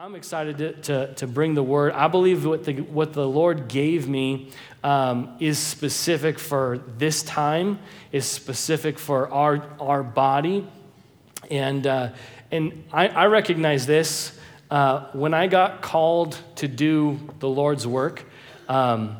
I'm excited to, to, to, bring the word. I believe what the, what the Lord gave me um, is specific for this time, is specific for our, our body. And, uh, and I, I, recognize this. Uh, when I got called to do the Lord's work, um,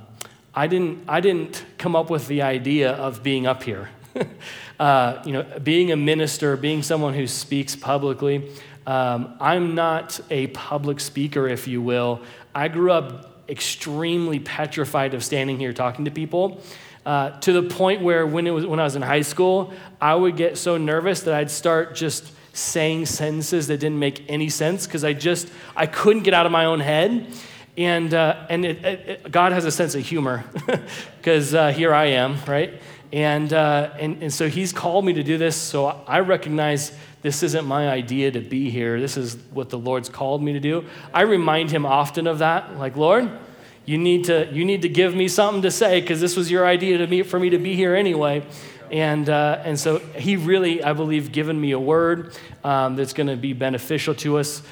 I, didn't, I didn't come up with the idea of being up here. uh, you know, being a minister, being someone who speaks publicly. Um, I'm not a public speaker, if you will. I grew up extremely petrified of standing here talking to people. Uh, to the point where when, it was, when I was in high school, I would get so nervous that I'd start just saying sentences that didn't make any sense because I just I couldn't get out of my own head. And, uh, and it, it, God has a sense of humor because uh, here I am, right? And, uh, and, and so He's called me to do this. So I recognize this isn't my idea to be here. This is what the Lord's called me to do. I remind him often of that. Like, Lord, you need to, you need to give me something to say because this was your idea to for me to be here anyway. And, uh, and so he really, I believe, given me a word um, that's going to be beneficial to us.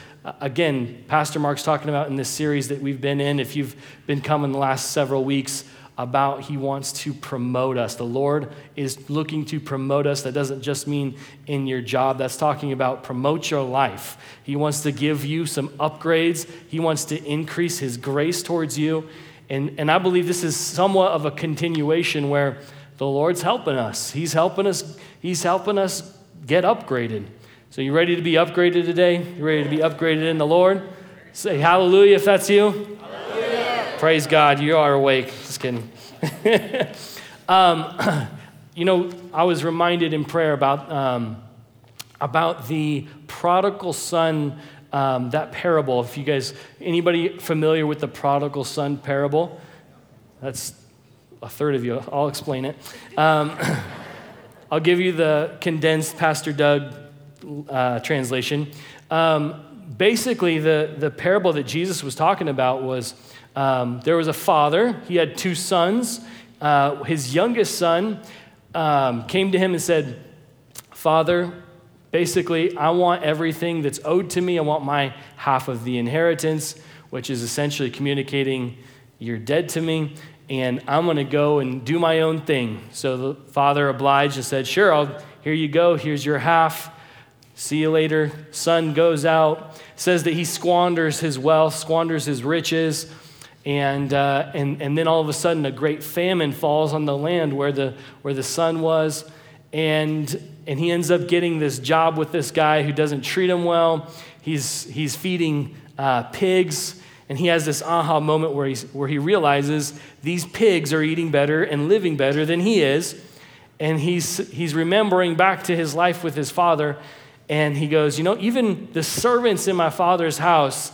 Again, Pastor Mark's talking about in this series that we've been in. If you've been coming the last several weeks, about he wants to promote us. The Lord is looking to promote us. That doesn't just mean in your job, that's talking about promote your life. He wants to give you some upgrades, He wants to increase His grace towards you. And, and I believe this is somewhat of a continuation where the Lord's helping us. He's helping us, He's helping us get upgraded. So you ready to be upgraded today? You ready to be upgraded in the Lord? Say hallelujah if that's you. Praise God, you are awake. Just kidding. um, you know, I was reminded in prayer about, um, about the prodigal son, um, that parable. If you guys, anybody familiar with the prodigal son parable? That's a third of you. I'll explain it. Um, I'll give you the condensed Pastor Doug uh, translation. Um, basically, the, the parable that Jesus was talking about was um, there was a father, he had two sons. Uh, his youngest son um, came to him and said, Father, basically, I want everything that's owed to me. I want my half of the inheritance, which is essentially communicating, You're dead to me, and I'm going to go and do my own thing. So the father obliged and said, Sure, I'll, here you go. Here's your half. See you later. Son goes out, says that he squanders his wealth, squanders his riches. And, uh, and, and then all of a sudden, a great famine falls on the land where the, where the son was. And, and he ends up getting this job with this guy who doesn't treat him well. He's, he's feeding uh, pigs. And he has this aha moment where, he's, where he realizes these pigs are eating better and living better than he is. And he's, he's remembering back to his life with his father. And he goes, You know, even the servants in my father's house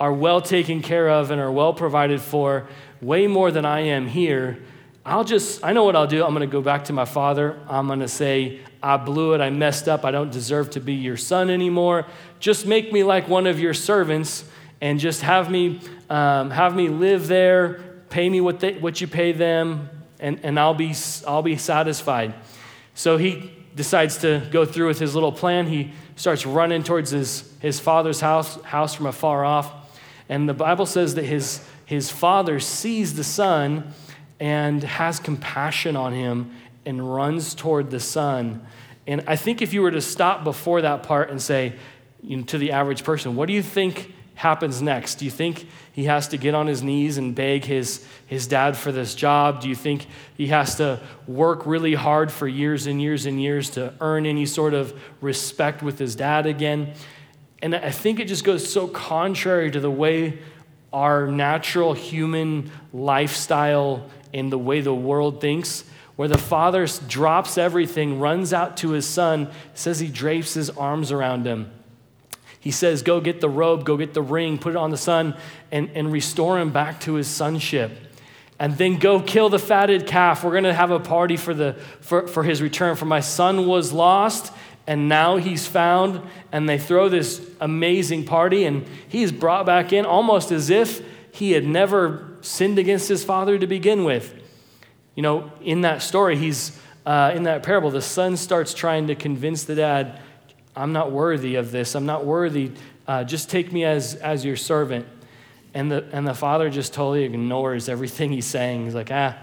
are well taken care of and are well provided for, way more than I am here, I'll just, I know what I'll do. I'm going to go back to my father. I'm going to say, I blew it. I messed up. I don't deserve to be your son anymore. Just make me like one of your servants and just have me, um, have me live there. Pay me what, they, what you pay them, and, and I'll, be, I'll be satisfied. So he decides to go through with his little plan. He starts running towards his, his father's house, house from afar off. And the Bible says that his, his father sees the son and has compassion on him and runs toward the son. And I think if you were to stop before that part and say, you know, to the average person, what do you think happens next? Do you think he has to get on his knees and beg his, his dad for this job? Do you think he has to work really hard for years and years and years to earn any sort of respect with his dad again? And I think it just goes so contrary to the way our natural human lifestyle and the way the world thinks, where the father drops everything, runs out to his son, says he drapes his arms around him. He says, Go get the robe, go get the ring, put it on the son, and, and restore him back to his sonship. And then go kill the fatted calf. We're going to have a party for, the, for, for his return. For my son was lost and now he's found, and they throw this amazing party, and he's brought back in almost as if he had never sinned against his father to begin with. You know, in that story, he's uh, in that parable, the son starts trying to convince the dad, I'm not worthy of this. I'm not worthy uh, just take me as, as your servant. And the, and the father just totally ignores everything he's saying. He's like, ah,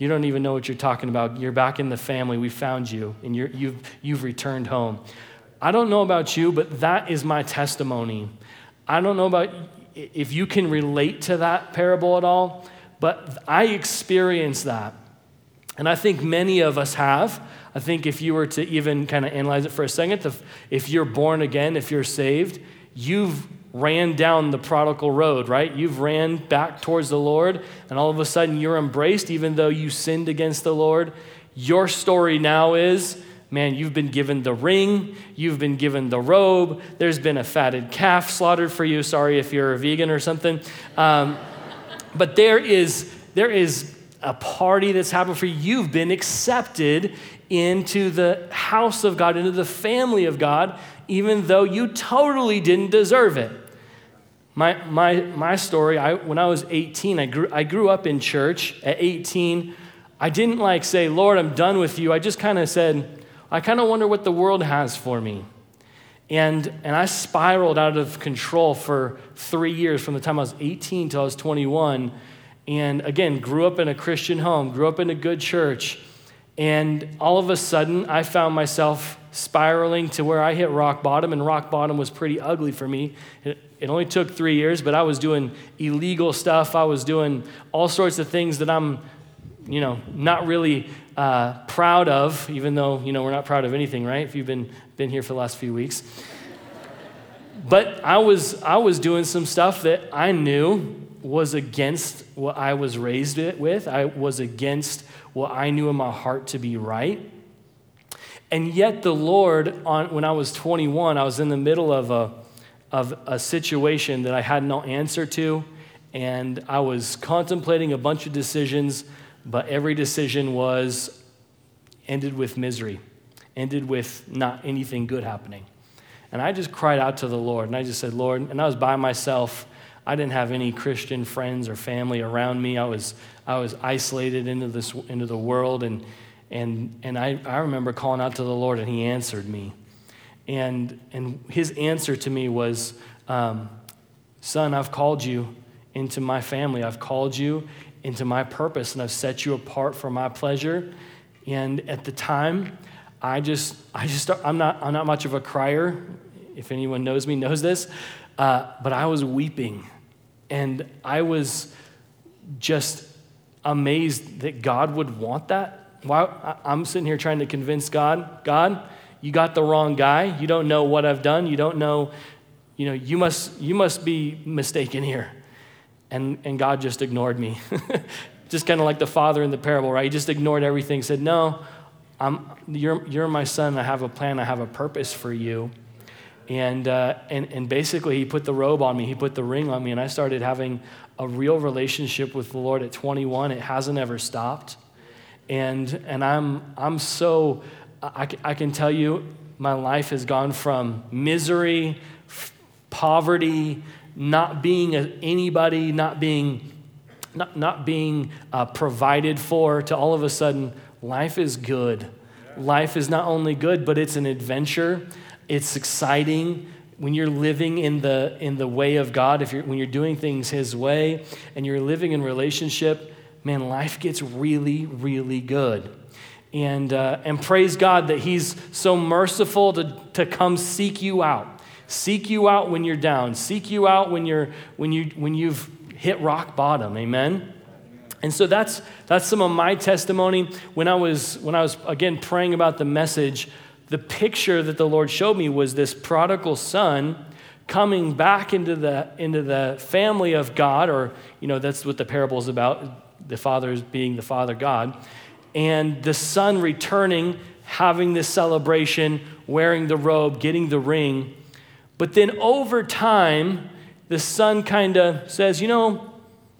you don't even know what you're talking about. You're back in the family. We found you, and you're, you've, you've returned home. I don't know about you, but that is my testimony. I don't know about if you can relate to that parable at all, but I experienced that. And I think many of us have. I think if you were to even kind of analyze it for a second, if you're born again, if you're saved, you've ran down the prodigal road, right? You've ran back towards the Lord, and all of a sudden you're embraced, even though you sinned against the Lord. Your story now is man, you've been given the ring, you've been given the robe, there's been a fatted calf slaughtered for you. Sorry if you're a vegan or something. Um, but there is, there is a party that's happened for you. You've been accepted into the house of God, into the family of God, even though you totally didn't deserve it. My, my, my story, I, when I was 18, I grew, I grew up in church. At 18, I didn't like say, Lord, I'm done with you. I just kind of said, I kind of wonder what the world has for me. And, and I spiraled out of control for three years from the time I was 18 till I was 21. And again, grew up in a Christian home, grew up in a good church. And all of a sudden, I found myself spiraling to where I hit rock bottom, and rock bottom was pretty ugly for me. It, it only took three years, but I was doing illegal stuff. I was doing all sorts of things that I'm, you know, not really uh, proud of, even though, you know, we're not proud of anything, right? If you've been, been here for the last few weeks. But I was, I was doing some stuff that I knew was against what I was raised with. I was against what I knew in my heart to be right. And yet, the Lord, on, when I was 21, I was in the middle of a, of a situation that I had no answer to. And I was contemplating a bunch of decisions, but every decision was ended with misery, ended with not anything good happening. And I just cried out to the Lord, and I just said, Lord, and I was by myself. I didn't have any Christian friends or family around me. I was, I was isolated into, this, into the world, and, and, and I, I remember calling out to the Lord, and He answered me. And, and His answer to me was, um, Son, I've called you into my family. I've called you into my purpose, and I've set you apart for my pleasure. And at the time, I just, I just, I'm not, I'm not much of a crier. If anyone knows me, knows this. Uh, but I was weeping, and I was just amazed that God would want that. Why, I'm sitting here trying to convince God, God, you got the wrong guy. You don't know what I've done. You don't know, you know, you must, you must be mistaken here. And, and God just ignored me. just kind of like the father in the parable, right? He just ignored everything, said, No, I'm, you're, you're my son. I have a plan. I have a purpose for you. And, uh, and, and basically, he put the robe on me, he put the ring on me, and I started having a real relationship with the Lord at 21. It hasn't ever stopped. And, and I'm, I'm so, I, I can tell you, my life has gone from misery, f- poverty, not being anybody, not being, not, not being uh, provided for, to all of a sudden, life is good. Life is not only good, but it's an adventure. It's exciting when you're living in the, in the way of God, if you're, when you're doing things His way and you're living in relationship, man, life gets really, really good. And, uh, and praise God that He's so merciful to, to come seek you out. Seek you out when you're down. Seek you out when, you're, when, you, when you've hit rock bottom. Amen? And so that's, that's some of my testimony. When I was, when I was again praying about the message, the picture that the Lord showed me was this prodigal son coming back into the, into the family of God, or, you know, that's what the parable is about, the father being the father God, and the son returning, having this celebration, wearing the robe, getting the ring. But then over time, the son kind of says, you know,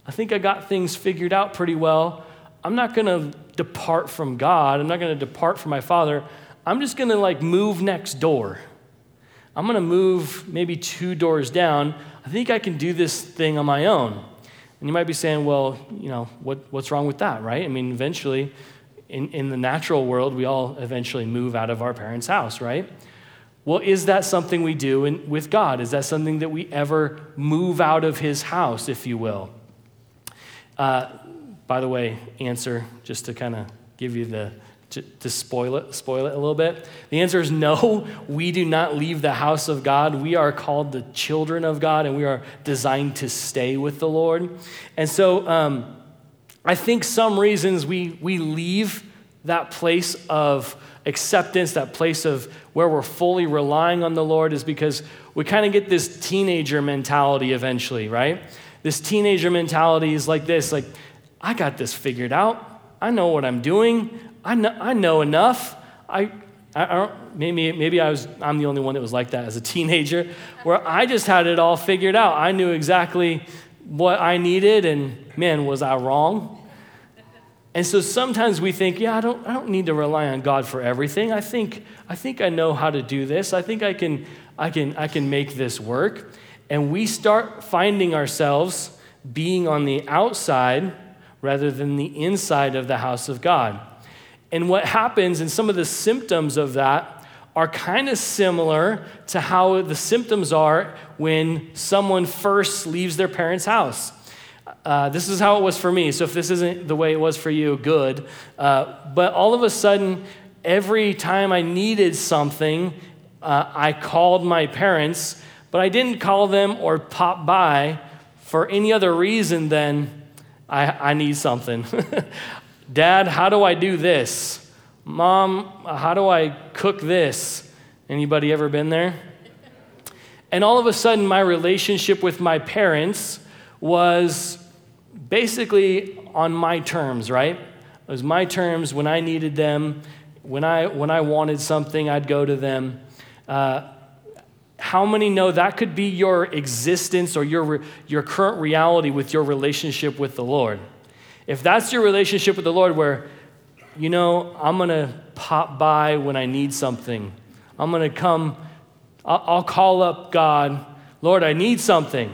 I think I got things figured out pretty well. I'm not going to depart from God. I'm not going to depart from my father. I'm just going to like move next door. I'm going to move maybe two doors down. I think I can do this thing on my own. And you might be saying, well, you know, what, what's wrong with that, right? I mean, eventually, in, in the natural world, we all eventually move out of our parents' house, right? Well, is that something we do in, with God? Is that something that we ever move out of His house, if you will? Uh, by the way, answer just to kind of give you the to, to, spoil it spoil it a little bit the answer is no we do not leave the house of god we are called the children of god and we are designed to stay with the lord and so um, i think some reasons we we leave that place of acceptance that place of where we're fully relying on the lord is because we kind of get this teenager mentality eventually right this teenager mentality is like this like I got this figured out. I know what I'm doing. I know, I know enough. I, I, don't, maybe, maybe I was, I'm the only one that was like that as a teenager, where I just had it all figured out. I knew exactly what I needed, and man, was I wrong? And so sometimes we think, yeah, I don't, I don't need to rely on God for everything. I think, I think I know how to do this. I think I can, I can, I can make this work. And we start finding ourselves being on the outside rather than the inside of the house of God. And what happens, and some of the symptoms of that are kind of similar to how the symptoms are when someone first leaves their parents' house. Uh, this is how it was for me. So if this isn't the way it was for you, good. Uh, but all of a sudden, every time I needed something, uh, I called my parents, but I didn't call them or pop by for any other reason than I, I need something. Dad, how do I do this? Mom, how do I cook this? Anybody ever been there? And all of a sudden, my relationship with my parents was basically on my terms, right? It was my terms when I needed them. When I, when I wanted something, I'd go to them. Uh, how many know that could be your existence or your, your current reality with your relationship with the Lord? If that's your relationship with the Lord, where, you know, I'm going to pop by when I need something, I'm going to come, I'll, call up God, Lord, I need something.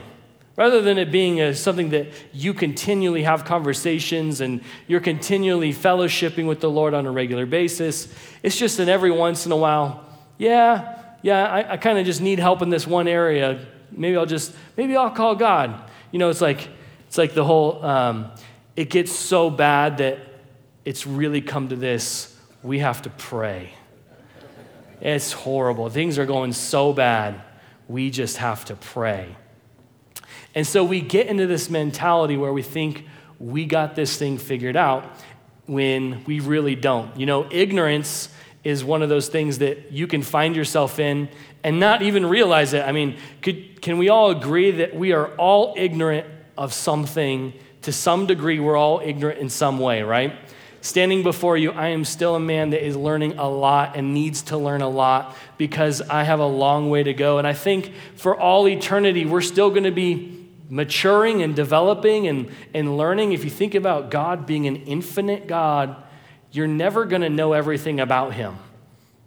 Rather than it being a, something that you continually have conversations and you're continually fellowshipping with the Lord on a regular basis, it's just that every once in a while, yeah, yeah, I, I kind of just need help in this one area. Maybe I'll just, maybe I'll call God. You know, it's like, it's like the whole, um, it gets so bad that it's really come to this we have to pray. It's horrible. Things are going so bad, we just have to pray. And so we get into this mentality where we think we got this thing figured out when we really don't. You know, ignorance is one of those things that you can find yourself in and not even realize it. I mean, could, can we all agree that we are all ignorant of something? To some degree, we're all ignorant in some way, right? Standing before you, I am still a man that is learning a lot and needs to learn a lot because I have a long way to go. And I think for all eternity, we're still going to be maturing and developing and, and learning. If you think about God being an infinite God, you're never going to know everything about him.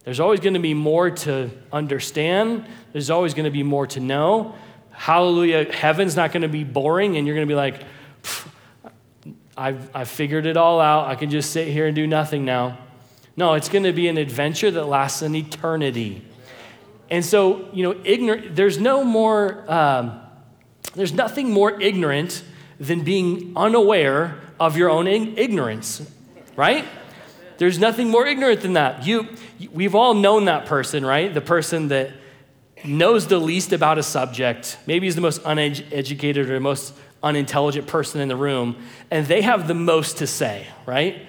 There's always going to be more to understand, there's always going to be more to know. Hallelujah, heaven's not going to be boring, and you're going to be like, I've, I've figured it all out. I can just sit here and do nothing now. No, it's going to be an adventure that lasts an eternity. And so, you know, ignorant, there's no more, um, there's nothing more ignorant than being unaware of your own ignorance, right? There's nothing more ignorant than that. You, we've all known that person, right? The person that knows the least about a subject, maybe is the most uneducated or the most unintelligent person in the room, and they have the most to say, right?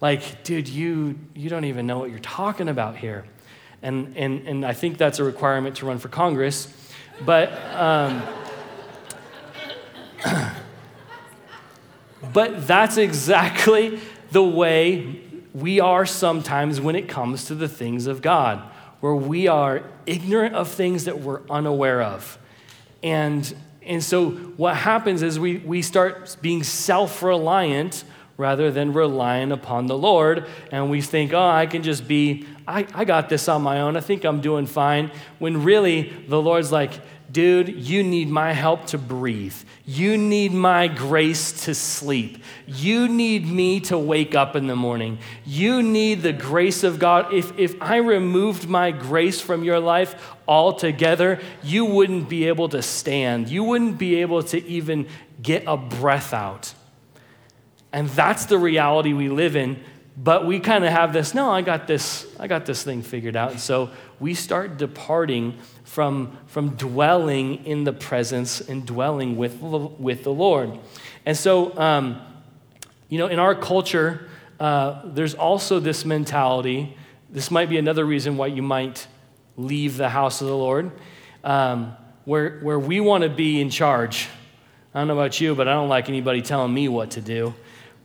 Like, dude, you, you don't even know what you're talking about here. And, and, and I think that's a requirement to run for Congress. But, um, but that's exactly the way we are sometimes when it comes to the things of God, where we are ignorant of things that we're unaware of. And, and so what happens is we, we start being self reliant rather than relying upon the Lord. And we think, oh, I can just be, I, I got this on my own. I think I'm doing fine. When really the Lord's like, dude, you need my help to breathe. You need my grace to sleep. You need me to wake up in the morning. You need the grace of God. If, if I removed my grace from your life altogether, you wouldn't be able to stand. You wouldn't be able to even get a breath out. And that's the reality we live in. But we kind of have this, no, I got this, I got this thing figured out. And so we start departing from, from dwelling in the presence and dwelling with, with the Lord. And so, um, you know, in our culture, uh, there's also this mentality. This might be another reason why you might leave the house of the Lord, um, where, where we want to be in charge. I don't know about you, but I don't like anybody telling me what to do.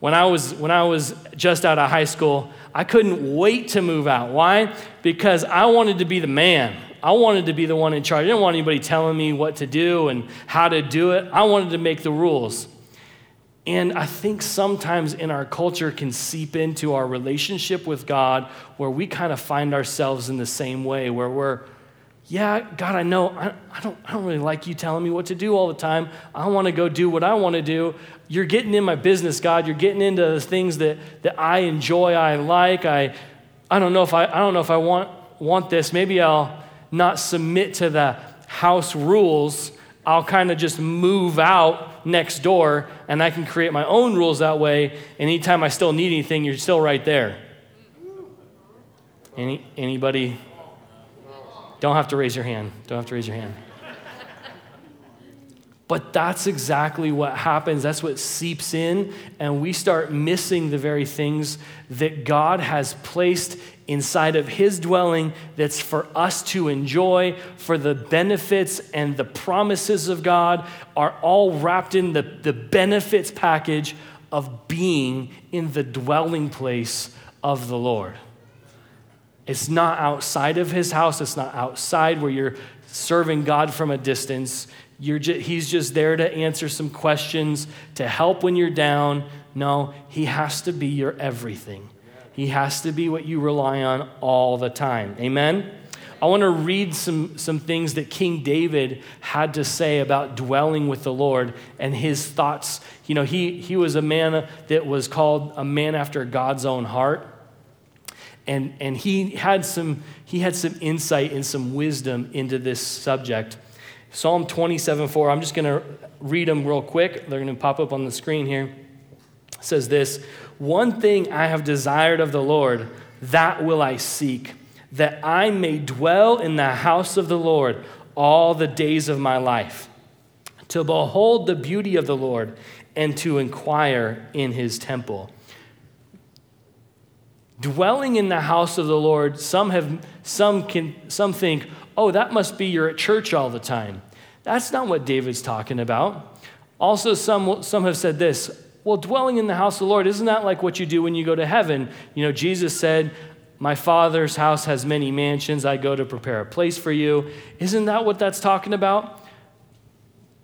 When I was, when I was just out of high school, I couldn't wait to move out. Why? Because I wanted to be the man. I wanted to be the one in charge. I didn't want anybody telling me what to do and how to do it. I wanted to make the rules. And I think sometimes in our culture can seep into our relationship with God where we kind of find ourselves in the same way, where we're, yeah, God, I know, I, I, don't, I don't really like you telling me what to do all the time. I want to go do what I want to do. You're getting in my business, God. You're getting into the things that, that I enjoy, I like. I, I don't know if I, I don't know if I want, want this. Maybe I'll not submit to the house rules. I'll kind of just move out next door and I can create my own rules that way. And anytime I still need anything, you're still right there. Any, anybody don't have to raise your hand. Don't have to raise your hand. But that's exactly what happens. That's what seeps in, and we start missing the very things that God has placed inside of His dwelling that's for us to enjoy, for the benefits and the promises of God are all wrapped in the, the benefits package of being in the dwelling place of the Lord. It's not outside of his house. It's not outside where you're serving God from a distance. Just, he's just there to answer some questions, to help when you're down. No, he has to be your everything. He has to be what you rely on all the time. Amen? I want to read some, some things that King David had to say about dwelling with the Lord and his thoughts. You know, he, he was a man that was called a man after God's own heart and, and he, had some, he had some insight and some wisdom into this subject. Psalm 27 4, I'm just going to read them real quick. They're going to pop up on the screen here. It says this One thing I have desired of the Lord, that will I seek, that I may dwell in the house of the Lord all the days of my life, to behold the beauty of the Lord and to inquire in his temple dwelling in the house of the Lord, some have some can some think, "Oh, that must be you're at church all the time." That's not what David's talking about. Also some some have said this, "Well, dwelling in the house of the Lord isn't that like what you do when you go to heaven?" You know, Jesus said, "My Father's house has many mansions. I go to prepare a place for you." Isn't that what that's talking about?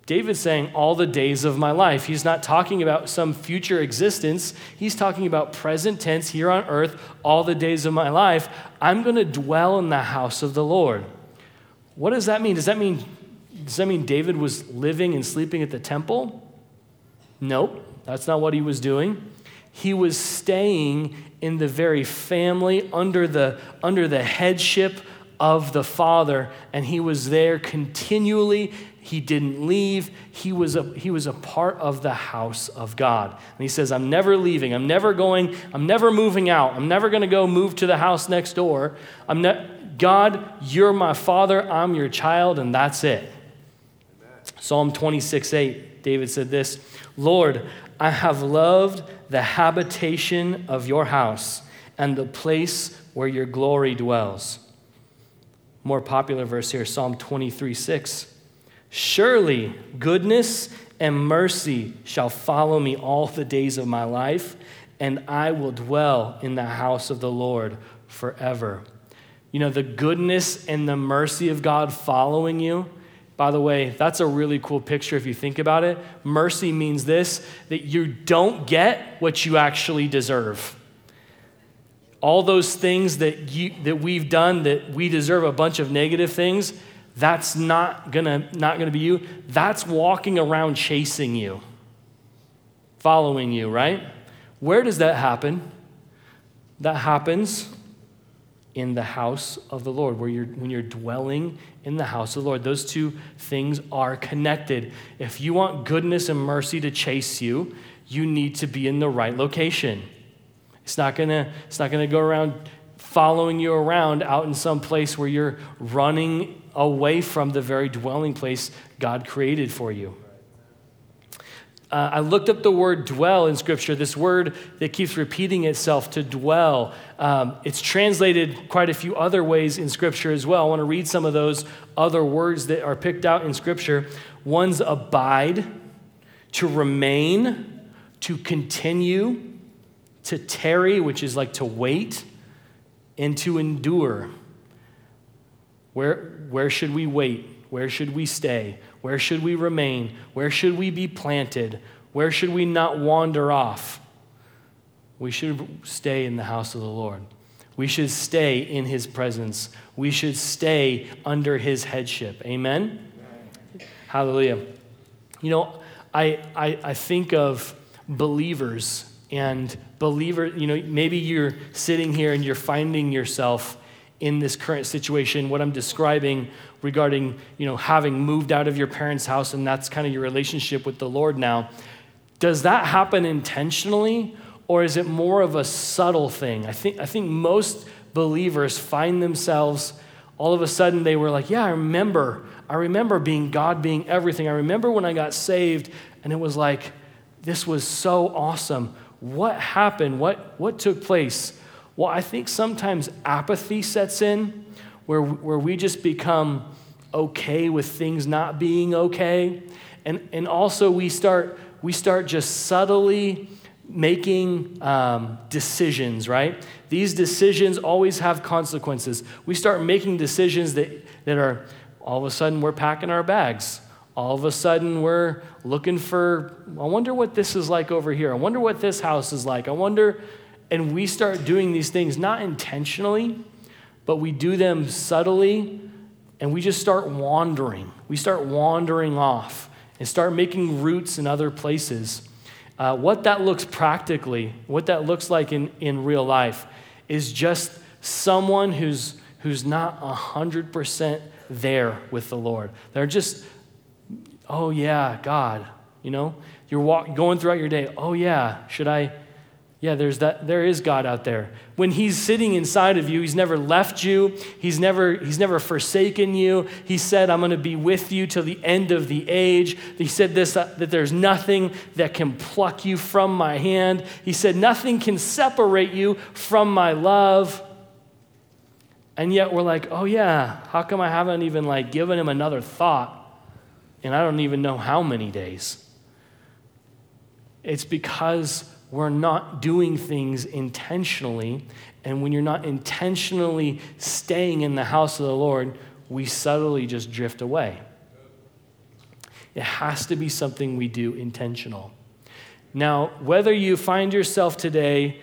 David's saying, all the days of my life. He's not talking about some future existence. He's talking about present tense here on earth, all the days of my life. I'm going to dwell in the house of the Lord. What does that mean? Does that mean, does that mean David was living and sleeping at the temple? Nope, that's not what he was doing. He was staying in the very family under the, under the headship of the Father, and he was there continually he didn't leave. He was, a, he was a part of the house of God. And he says, I'm never leaving. I'm never going, I'm never moving out. I'm never going to go move to the house next door. I'm God, you're my father. I'm your child, and that's it. Amen. Psalm 26, 8, David said this Lord, I have loved the habitation of your house and the place where your glory dwells. More popular verse here, Psalm 23, 6. Surely goodness and mercy shall follow me all the days of my life, and I will dwell in the house of the Lord forever. You know, the goodness and the mercy of God following you. By the way, that's a really cool picture if you think about it. Mercy means this that you don't get what you actually deserve. All those things that, you, that we've done that we deserve a bunch of negative things, that's not gonna, not gonna be you. That's walking around chasing you, following you, right? Where does that happen? That happens in the house of the Lord, where you're, when you're dwelling in the house of the Lord. Those two things are connected. If you want goodness and mercy to chase you, you need to be in the right location. It's not gonna, it's not gonna go around following you around out in some place where you're running away from the very dwelling place God created for you. Uh, I looked up the word dwell in Scripture, this word that keeps repeating itself to dwell. Um, it's translated quite a few other ways in Scripture as well. I want to read some of those other words that are picked out in Scripture. One's abide, to remain, to continue, to tarry, which is like to wait, and to endure. Where, where should we wait? Where should we stay? Where should we remain? Where should we be planted? Where should we not wander off? We should stay in the house of the Lord. We should stay in his presence. We should stay under his headship. Amen? Amen. Hallelujah. You know, I, I, I think of believers and believer, you know, maybe you're sitting here and you're finding yourself in this current situation, what I'm describing regarding, you know, having moved out of your parents' house and that's kind of your relationship with the Lord now. Does that happen intentionally or is it more of a subtle thing? I think, I think most believers find themselves all of a sudden they were like, yeah, I remember. I remember being God being everything. I remember when I got saved and it was like, this was so awesome. What happened? What, what took place? Well, I think sometimes apathy sets in where, where we just become okay with things not being okay. And, and also, we start, we start just subtly making um, decisions, right? These decisions always have consequences. We start making decisions that, that are all of a sudden we're packing our bags. All of a sudden we're looking for, I wonder what this is like over here. I wonder what this house is like. I wonder, and we start doing these things not intentionally, but we do them subtly, and we just start wandering. We start wandering off and start making roots in other places. Uh, what that looks practically, what that looks like in, in real life, is just someone who's, who's not 100% there with the Lord. They're just, oh yeah, God, you know? You're walk, going throughout your day, oh yeah, should I, yeah, there's that, there is God out there. When He's sitting inside of you, He's never left you, He's never, he's never forsaken you. He said, I'm going to be with you till the end of the age. He said this uh, that there's nothing that can pluck you from my hand. He said, Nothing can separate you from my love. And yet we're like, oh yeah, how come I haven't even like given him another thought? And I don't even know how many days. It's because we're not doing things intentionally. And when you're not intentionally staying in the house of the Lord, we subtly just drift away. It has to be something we do intentional. Now, whether you find yourself today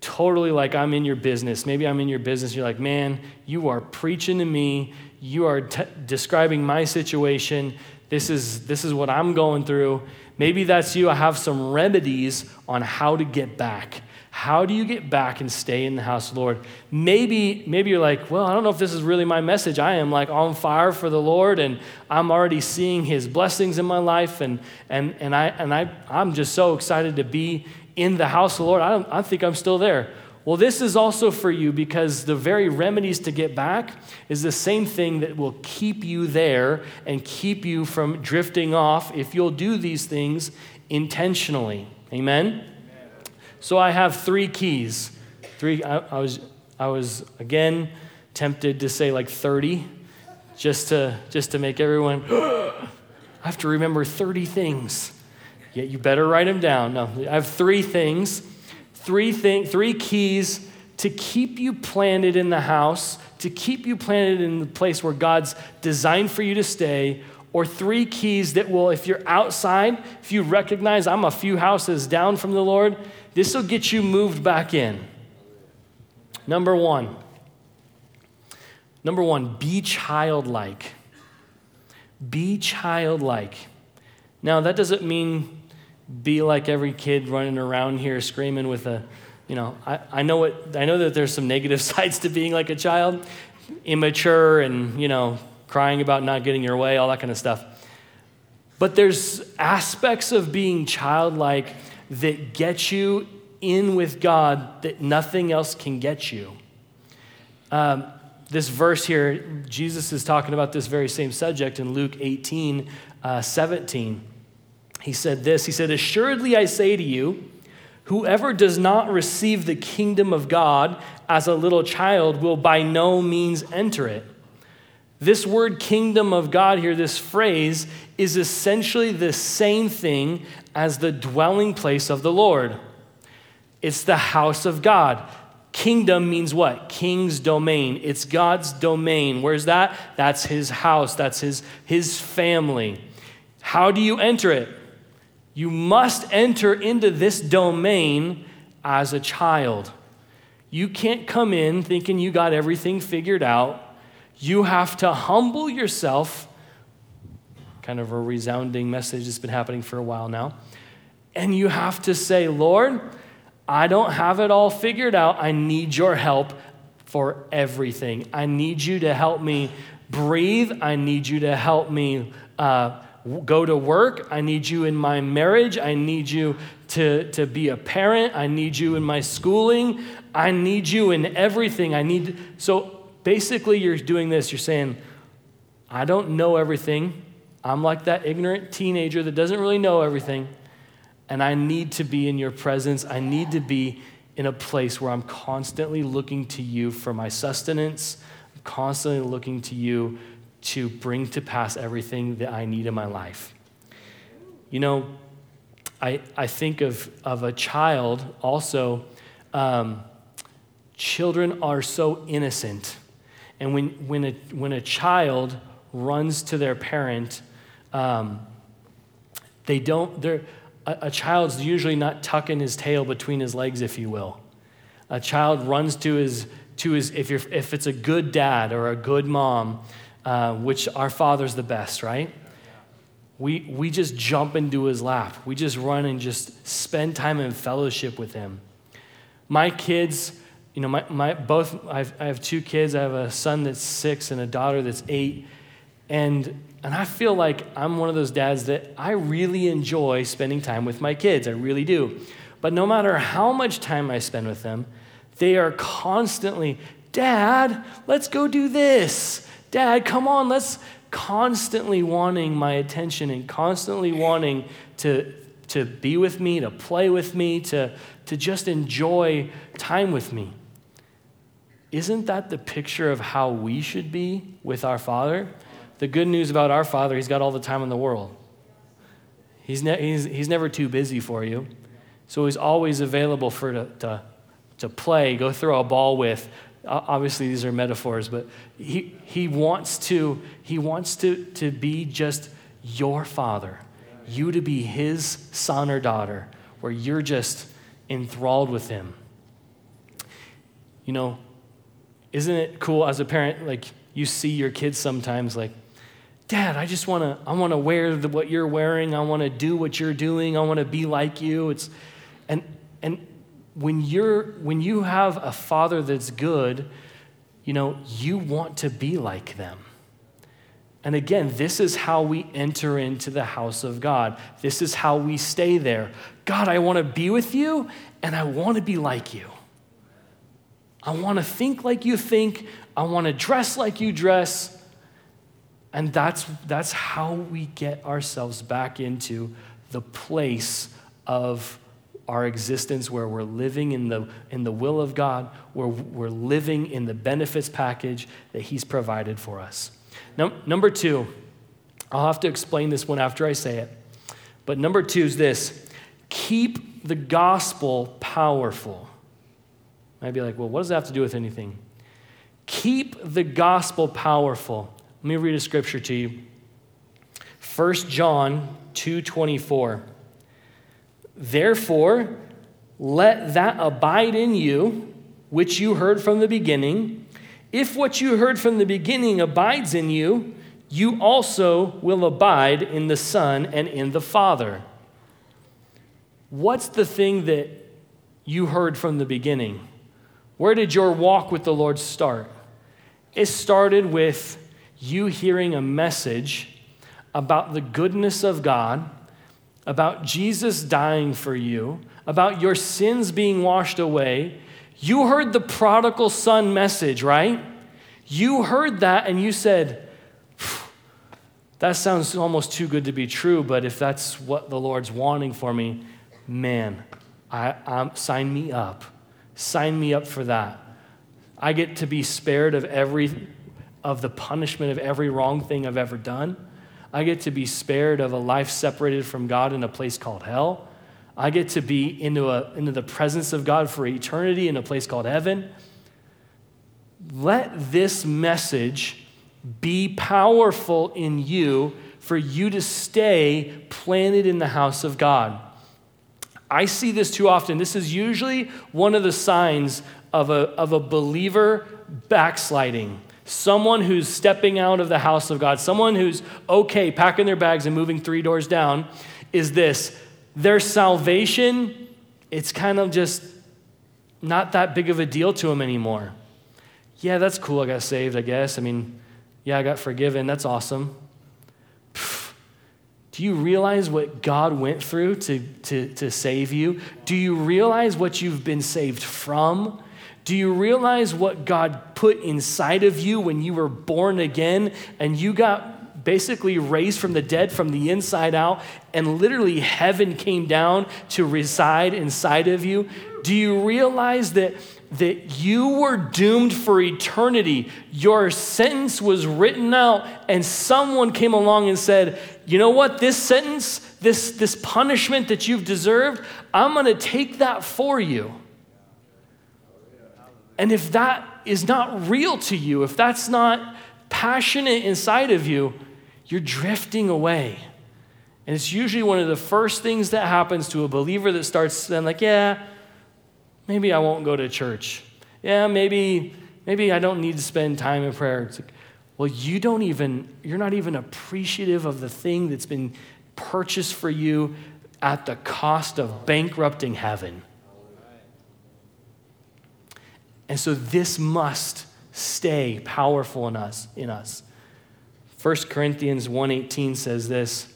totally like I'm in your business, maybe I'm in your business, you're like, man, you are preaching to me, you are t- describing my situation, this is, this is what I'm going through. Maybe that's you. I have some remedies on how to get back. How do you get back and stay in the house of the Lord? Maybe, maybe you're like, well, I don't know if this is really my message. I am like on fire for the Lord and I'm already seeing his blessings in my life and, and, and, I, and I, I'm just so excited to be in the house of the Lord. I, don't, I think I'm still there. Well, this is also for you because the very remedies to get back is the same thing that will keep you there and keep you from drifting off if you'll do these things intentionally. Amen? Amen. So I have three keys. Three, I, I, was, I was again tempted to say like 30 just to, just to make everyone, I have to remember 30 things. Yet you better write them down. No, I have three things three, thing, three keys to keep you planted in the house, to keep you planted in the place where God's designed for you to stay, or three keys that will, if you're outside, if you recognize I'm a few houses down from the Lord, this will get you moved back in. Number one, number one, be childlike. Be childlike. Now, that doesn't mean be like every kid running around here screaming with a, you know, I, I know what I know that there's some negative sides to being like a child, immature and, you know, crying about not getting your way, all that kind of stuff. But there's aspects of being childlike that get you in with God that nothing else can get you. Um, this verse here, Jesus is talking about this very same subject in Luke 18 uh, 17. He said this He said, Assuredly I say to you, whoever does not receive the kingdom of God as a little child will by no means enter it. This word kingdom of God here, this phrase, is essentially the same thing as the dwelling place of the Lord. It's the house of God. Kingdom means what? King's domain. It's God's domain. Where's that? That's his house, that's his, his family. How do you enter it? You must enter into this domain as a child. You can't come in thinking you got everything figured out. You have to humble yourself. Kind of a resounding message that's been happening for a while now. And you have to say, Lord, I don't have it all figured out. I need your help for everything. I need you to help me breathe. I need you to help me uh, go to work. I need you in my marriage. I need you to, to be a parent. I need you in my schooling. I need you in everything. I need. So basically, you're doing this. You're saying, I don't know everything. I'm like that ignorant teenager that doesn't really know everything and I need to be in your presence. I need to be in a place where I'm constantly looking to you for my sustenance, I'm constantly looking to you to bring to pass everything that I need in my life. You know, I, I think of, of a child also, um, children are so innocent. And when, when, a, when a child runs to their parent, um, they don't, they're, a, a child's usually not tucking his tail between his legs, if you will. A child runs to his, to his if, you're, if it's a good dad or a good mom, uh, which our father's the best, right? We, we just jump into his lap. We just run and just spend time in fellowship with him. My kids, you know, my, my, both, I've, I have two kids. I have a son that's six and a daughter that's eight. And and I feel like I'm one of those dads that I really enjoy spending time with my kids. I really do. But no matter how much time I spend with them, they are constantly, Dad, let's go do this. Dad, come on, let's constantly wanting my attention and constantly wanting to, to be with me, to play with me, to, to just enjoy time with me. Isn't that the picture of how we should be with our Father? The good news about our Father, He's got all the time in the world. He's, ne- he's, he's never too busy for you. So He's always available for to, to, to play, go throw a ball with. Obviously, these are metaphors, but he, he wants, to, he wants to, to be just your father, you to be his son or daughter, where you're just enthralled with him. You know, isn't it cool as a parent, like you see your kids sometimes, like, Dad, I just want to I want to wear the, what you're wearing. I want to do what you're doing. I want to be like you. It's and and when you're when you have a father that's good, you know, you want to be like them. And again, this is how we enter into the house of God. This is how we stay there. God, I want to be with you and I want to be like you. I want to think like you think. I want to dress like you dress. And that's, that's how we get ourselves back into the place of our existence where we're living in the, in the will of God, where we're living in the benefits package that He's provided for us. Now, number two, I'll have to explain this one after I say it. But number two is this keep the gospel powerful. I'd be like, well, what does that have to do with anything? Keep the gospel powerful. Let me read a scripture to you. 1 John 2:24. Therefore, let that abide in you which you heard from the beginning. If what you heard from the beginning abides in you, you also will abide in the Son and in the Father. What's the thing that you heard from the beginning? Where did your walk with the Lord start? It started with you hearing a message about the goodness of God, about Jesus dying for you, about your sins being washed away. You heard the prodigal son message, right? You heard that and you said, that sounds almost too good to be true, but if that's what the Lord's wanting for me, man, I, I'm, sign me up. Sign me up for that. I get to be spared of every of the punishment of every wrong thing I've ever done. I get to be spared of a life separated from God in a place called hell. I get to be into, a, into the presence of God for eternity in a place called heaven. Let this message be powerful in you for you to stay planted in the house of God. I see this too often. This is usually one of the signs of a, of a believer backsliding. Someone who's stepping out of the house of God, someone who's okay packing their bags and moving three doors down, is this their salvation, it's kind of just not that big of a deal to them anymore. Yeah, that's cool. I got saved, I guess. I mean, yeah, I got forgiven. That's awesome. Do you realize what God went through to, to, to save you? Do you realize what you've been saved from? Do you realize what God put inside of you when you were born again and you got basically raised from the dead from the inside out and literally heaven came down to reside inside of you? Do you realize that that you were doomed for eternity. Your sentence was written out, and someone came along and said, You know what? This sentence, this, this punishment that you've deserved, I'm going to take that for you. And if that is not real to you, if that's not passionate inside of you, you're drifting away. And it's usually one of the first things that happens to a believer that starts saying, like, yeah, maybe I won't go to church. Yeah, maybe, maybe I don't need to spend time in prayer. It's like, well, you don't even, you're not even appreciative of the thing that's been purchased for you at the cost of bankrupting heaven. And so this must stay powerful in us, in us. 1 Corinthians 1:18 says this,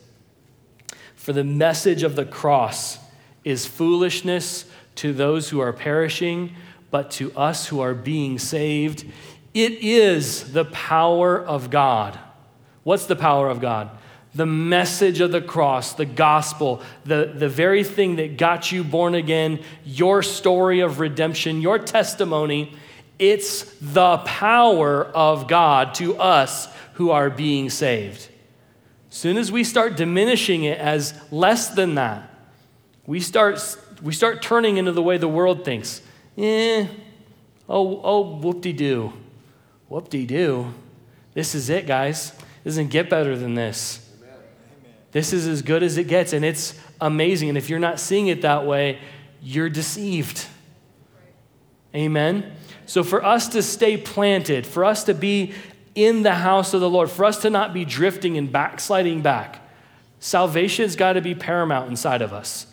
"For the message of the cross is foolishness to those who are perishing, but to us who are being saved, it is the power of God. What's the power of God? The message of the cross, the gospel, the, the very thing that got you born again, your story of redemption, your testimony, it's the power of God to us who are being saved. Soon as we start diminishing it as less than that, we start we start turning into the way the world thinks. Eh, oh, oh, whoop-de-doo. Whoop-de-doo. This is it, guys. It doesn't get better than this. This is as good as it gets, and it's amazing. And if you're not seeing it that way, you're deceived. Amen? So, for us to stay planted, for us to be in the house of the Lord, for us to not be drifting and backsliding back, salvation's got to be paramount inside of us.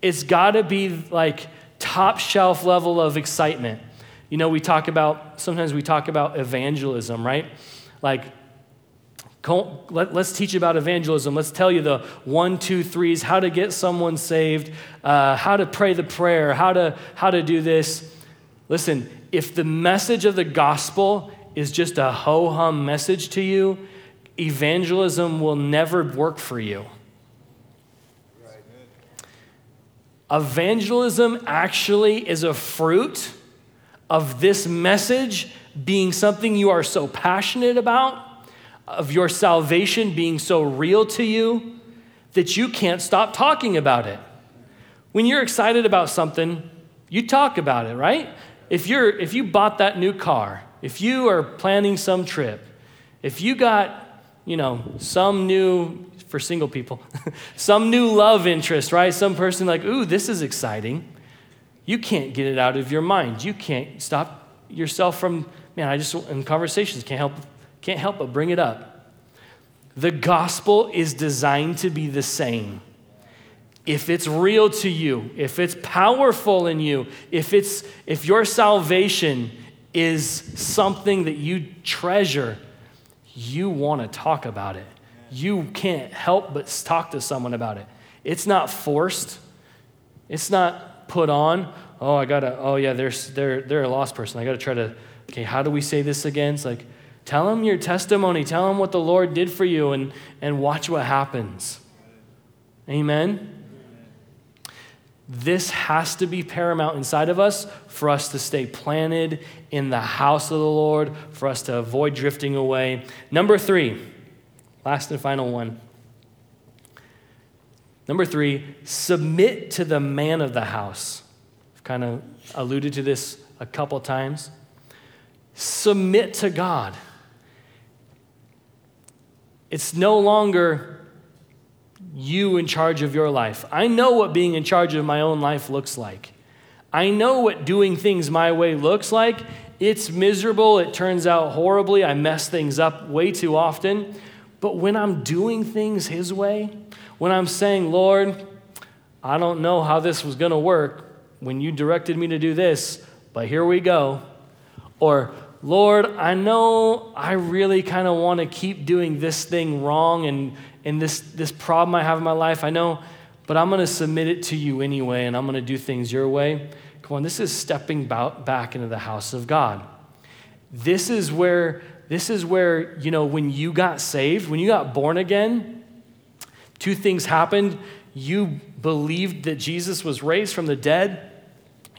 It's got to be like top shelf level of excitement. You know, we talk about, sometimes we talk about evangelism, right? Like, let, us teach about evangelism. Let's tell you the one, two, threes, how to get someone saved, uh, how to pray the prayer, how to, how to do this. Listen, if the message of the gospel is just a ho hum message to you, evangelism will never work for you. Evangelism actually is a fruit of this message being something you are so passionate about, of your salvation being so real to you that you can't stop talking about it. When you're excited about something, you talk about it, right? If you're if you bought that new car, if you are planning some trip, if you got, you know, some new for single people, some new love interest, right? Some person like, ooh, this is exciting. You can't get it out of your mind. You can't stop yourself from, man, I just, in conversations, can't help, can't help but bring it up. The gospel is designed to be the same. If it's real to you, if it's powerful in you, if it's if your salvation is something that you treasure, you want to talk about it. You can't help but talk to someone about it. It's not forced. It's not put on. Oh, I gotta. Oh, yeah, they're they're they're a lost person. I gotta try to. Okay, how do we say this again? It's like, tell them your testimony. Tell them what the Lord did for you, and and watch what happens. Amen. This has to be paramount inside of us for us to stay planted in the house of the Lord, for us to avoid drifting away. Number three, last and final one. Number three, submit to the man of the house. I've kind of alluded to this a couple times. Submit to God. It's no longer you in charge of your life. I know what being in charge of my own life looks like. I know what doing things my way looks like. It's miserable. It turns out horribly. I mess things up way too often. But when I'm doing things His way, when I'm saying, Lord, I don't know how this was going to work when you directed me to do this, but here we go. Or, Lord, I know I really kind of want to keep doing this thing wrong and and this, this problem I have in my life, I know, but I'm going to submit it to you anyway, and I'm going to do things your way. Come on, this is stepping back into the house of God. This is where, this is where, you know, when you got saved, when you got born again, two things happened. You believed that Jesus was raised from the dead.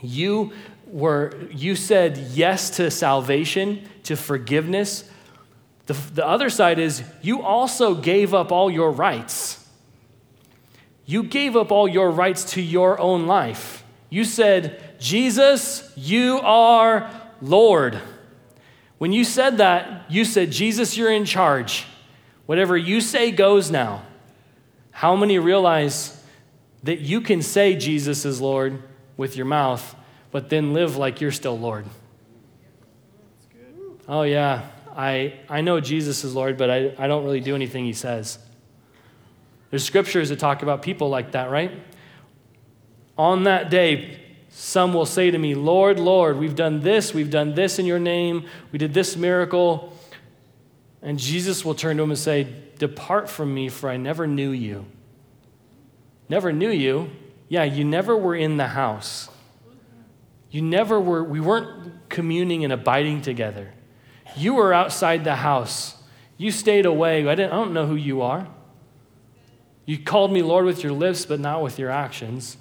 You were, you said yes to salvation, to forgiveness, the, the other side is you also gave up all your rights. You gave up all your rights to your own life. You said, Jesus, you are Lord. When you said that, you said, Jesus, you're in charge. Whatever you say goes now. How many realize that you can say Jesus is Lord with your mouth, but then live like you're still Lord? Oh, yeah. I, I know Jesus is Lord, but I, I don't really do anything he says. There's scriptures that talk about people like that, right? On that day, some will say to me, Lord, Lord, we've done this, we've done this in your name, we did this miracle. And Jesus will turn to him and say, Depart from me, for I never knew you. Never knew you? Yeah, you never were in the house. You never were, we weren't communing and abiding together. You were outside the house. You stayed away. I, didn't, I don't know who you are. You called me Lord with your lips, but not with your actions.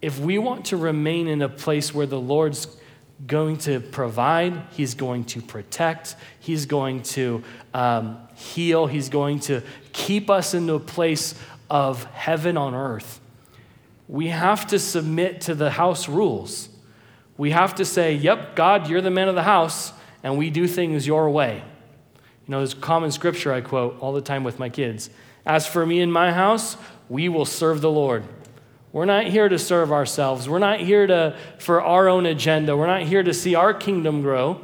If we want to remain in a place where the Lord's going to provide, He's going to protect, He's going to um, heal, He's going to keep us into a place of heaven on earth, we have to submit to the house rules. We have to say, Yep, God, you're the man of the house and we do things your way. You know, there's common scripture I quote all the time with my kids. As for me and my house, we will serve the Lord. We're not here to serve ourselves. We're not here to, for our own agenda. We're not here to see our kingdom grow.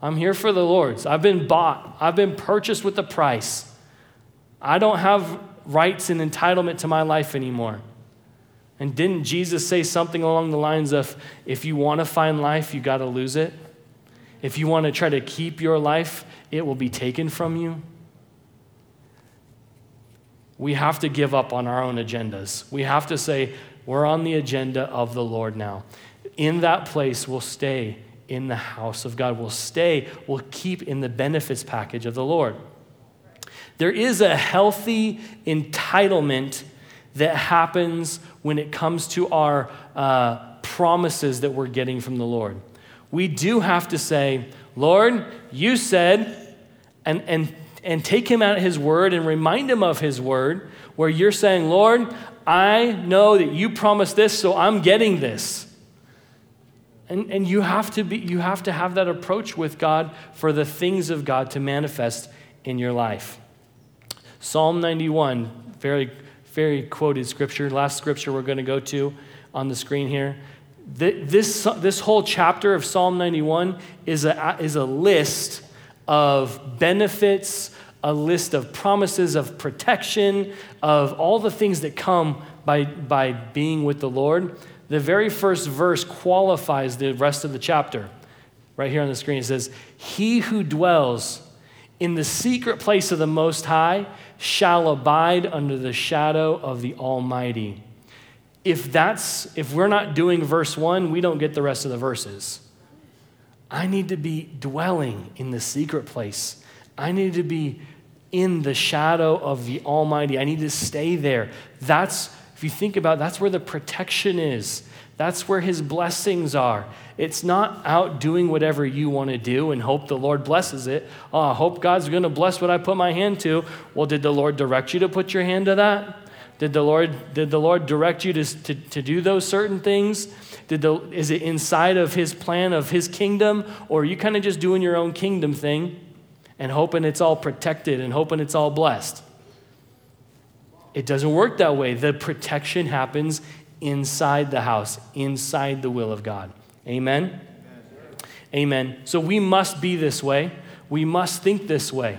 I'm here for the Lord's. I've been bought, I've been purchased with a price. I don't have rights and entitlement to my life anymore. And didn't Jesus say something along the lines of if you want to find life, you got to lose it? If you want to try to keep your life, it will be taken from you. We have to give up on our own agendas. We have to say, we're on the agenda of the Lord now. In that place, we'll stay in the house of God. We'll stay, we'll keep in the benefits package of the Lord. There is a healthy entitlement that happens when it comes to our uh, promises that we're getting from the Lord we do have to say, Lord, you said, and, and, and take him at his word and remind him of his word, where you're saying, Lord, I know that you promised this, so I'm getting this. And, and you, have to be, you have to have that approach with God for the things of God to manifest in your life. Psalm 91, very, very quoted scripture, last scripture we're going to go to on the screen here. This, this whole chapter of Psalm 91 is a, is a list of benefits, a list of promises of protection, of all the things that come by, by being with the Lord. The very first verse qualifies the rest of the chapter. Right here on the screen, it says, He who dwells in the secret place of the Most High shall abide under the shadow of the Almighty. If that's if we're not doing verse 1, we don't get the rest of the verses. I need to be dwelling in the secret place. I need to be in the shadow of the Almighty. I need to stay there. That's if you think about it, that's where the protection is. That's where his blessings are. It's not out doing whatever you want to do and hope the Lord blesses it. Oh, I hope God's going to bless what I put my hand to. Well, did the Lord direct you to put your hand to that? Did the Lord, did the Lord direct you to, to, to do those certain things? Did the, is it inside of his plan of his kingdom? Or are you kind of just doing your own kingdom thing and hoping it's all protected and hoping it's all blessed? It doesn't work that way. The protection happens inside the house, inside the will of God. Amen? Amen? So we must be this way. We must think this way.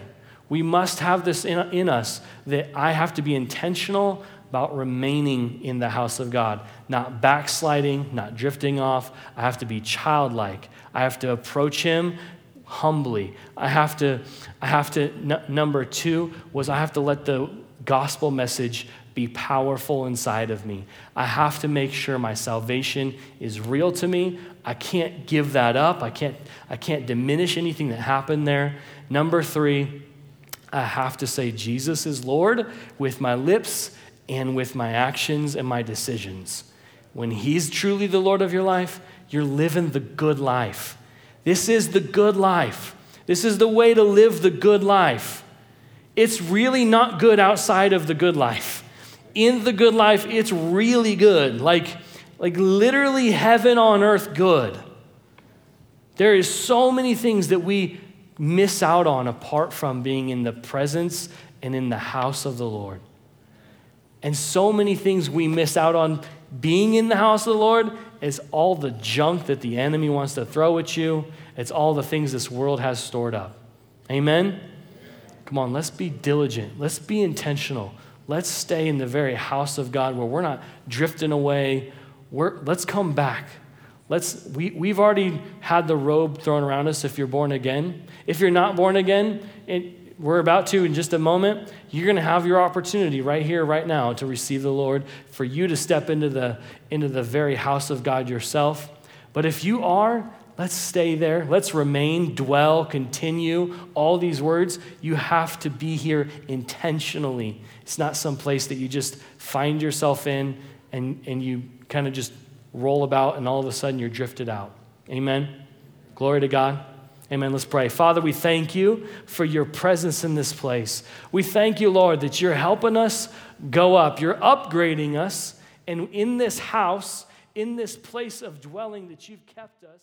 We must have this in, in us that I have to be intentional about remaining in the house of God, not backsliding, not drifting off. I have to be childlike. I have to approach Him humbly. I have to, I have to, n- number two was I have to let the gospel message be powerful inside of me. I have to make sure my salvation is real to me. I can't give that up. I can't, I can't diminish anything that happened there. Number three, I have to say Jesus is Lord with my lips and with my actions and my decisions. When He's truly the Lord of your life, you're living the good life. This is the good life. This is the way to live the good life. It's really not good outside of the good life in the good life, it's really good. Like, like literally heaven on earth good. There is so many things that we miss out on apart from being in the presence and in the house of the Lord. And so many things we miss out on being in the house of the Lord is all the junk that the enemy wants to throw at you. It's all the things this world has stored up. Amen? Come on, let's be diligent. Let's be intentional. Let's stay in the very house of God where we're not drifting away. We're, let's come back. Let's, we, we've already had the robe thrown around us if you're born again. If you're not born again, we're about to in just a moment, you're going to have your opportunity right here, right now, to receive the Lord, for you to step into the, into the very house of God yourself. But if you are, Let's stay there. Let's remain, dwell, continue. All these words, you have to be here intentionally. It's not some place that you just find yourself in and, and you kind of just roll about and all of a sudden you're drifted out. Amen. Glory to God. Amen. Let's pray. Father, we thank you for your presence in this place. We thank you, Lord, that you're helping us go up. You're upgrading us. And in this house, in this place of dwelling that you've kept us,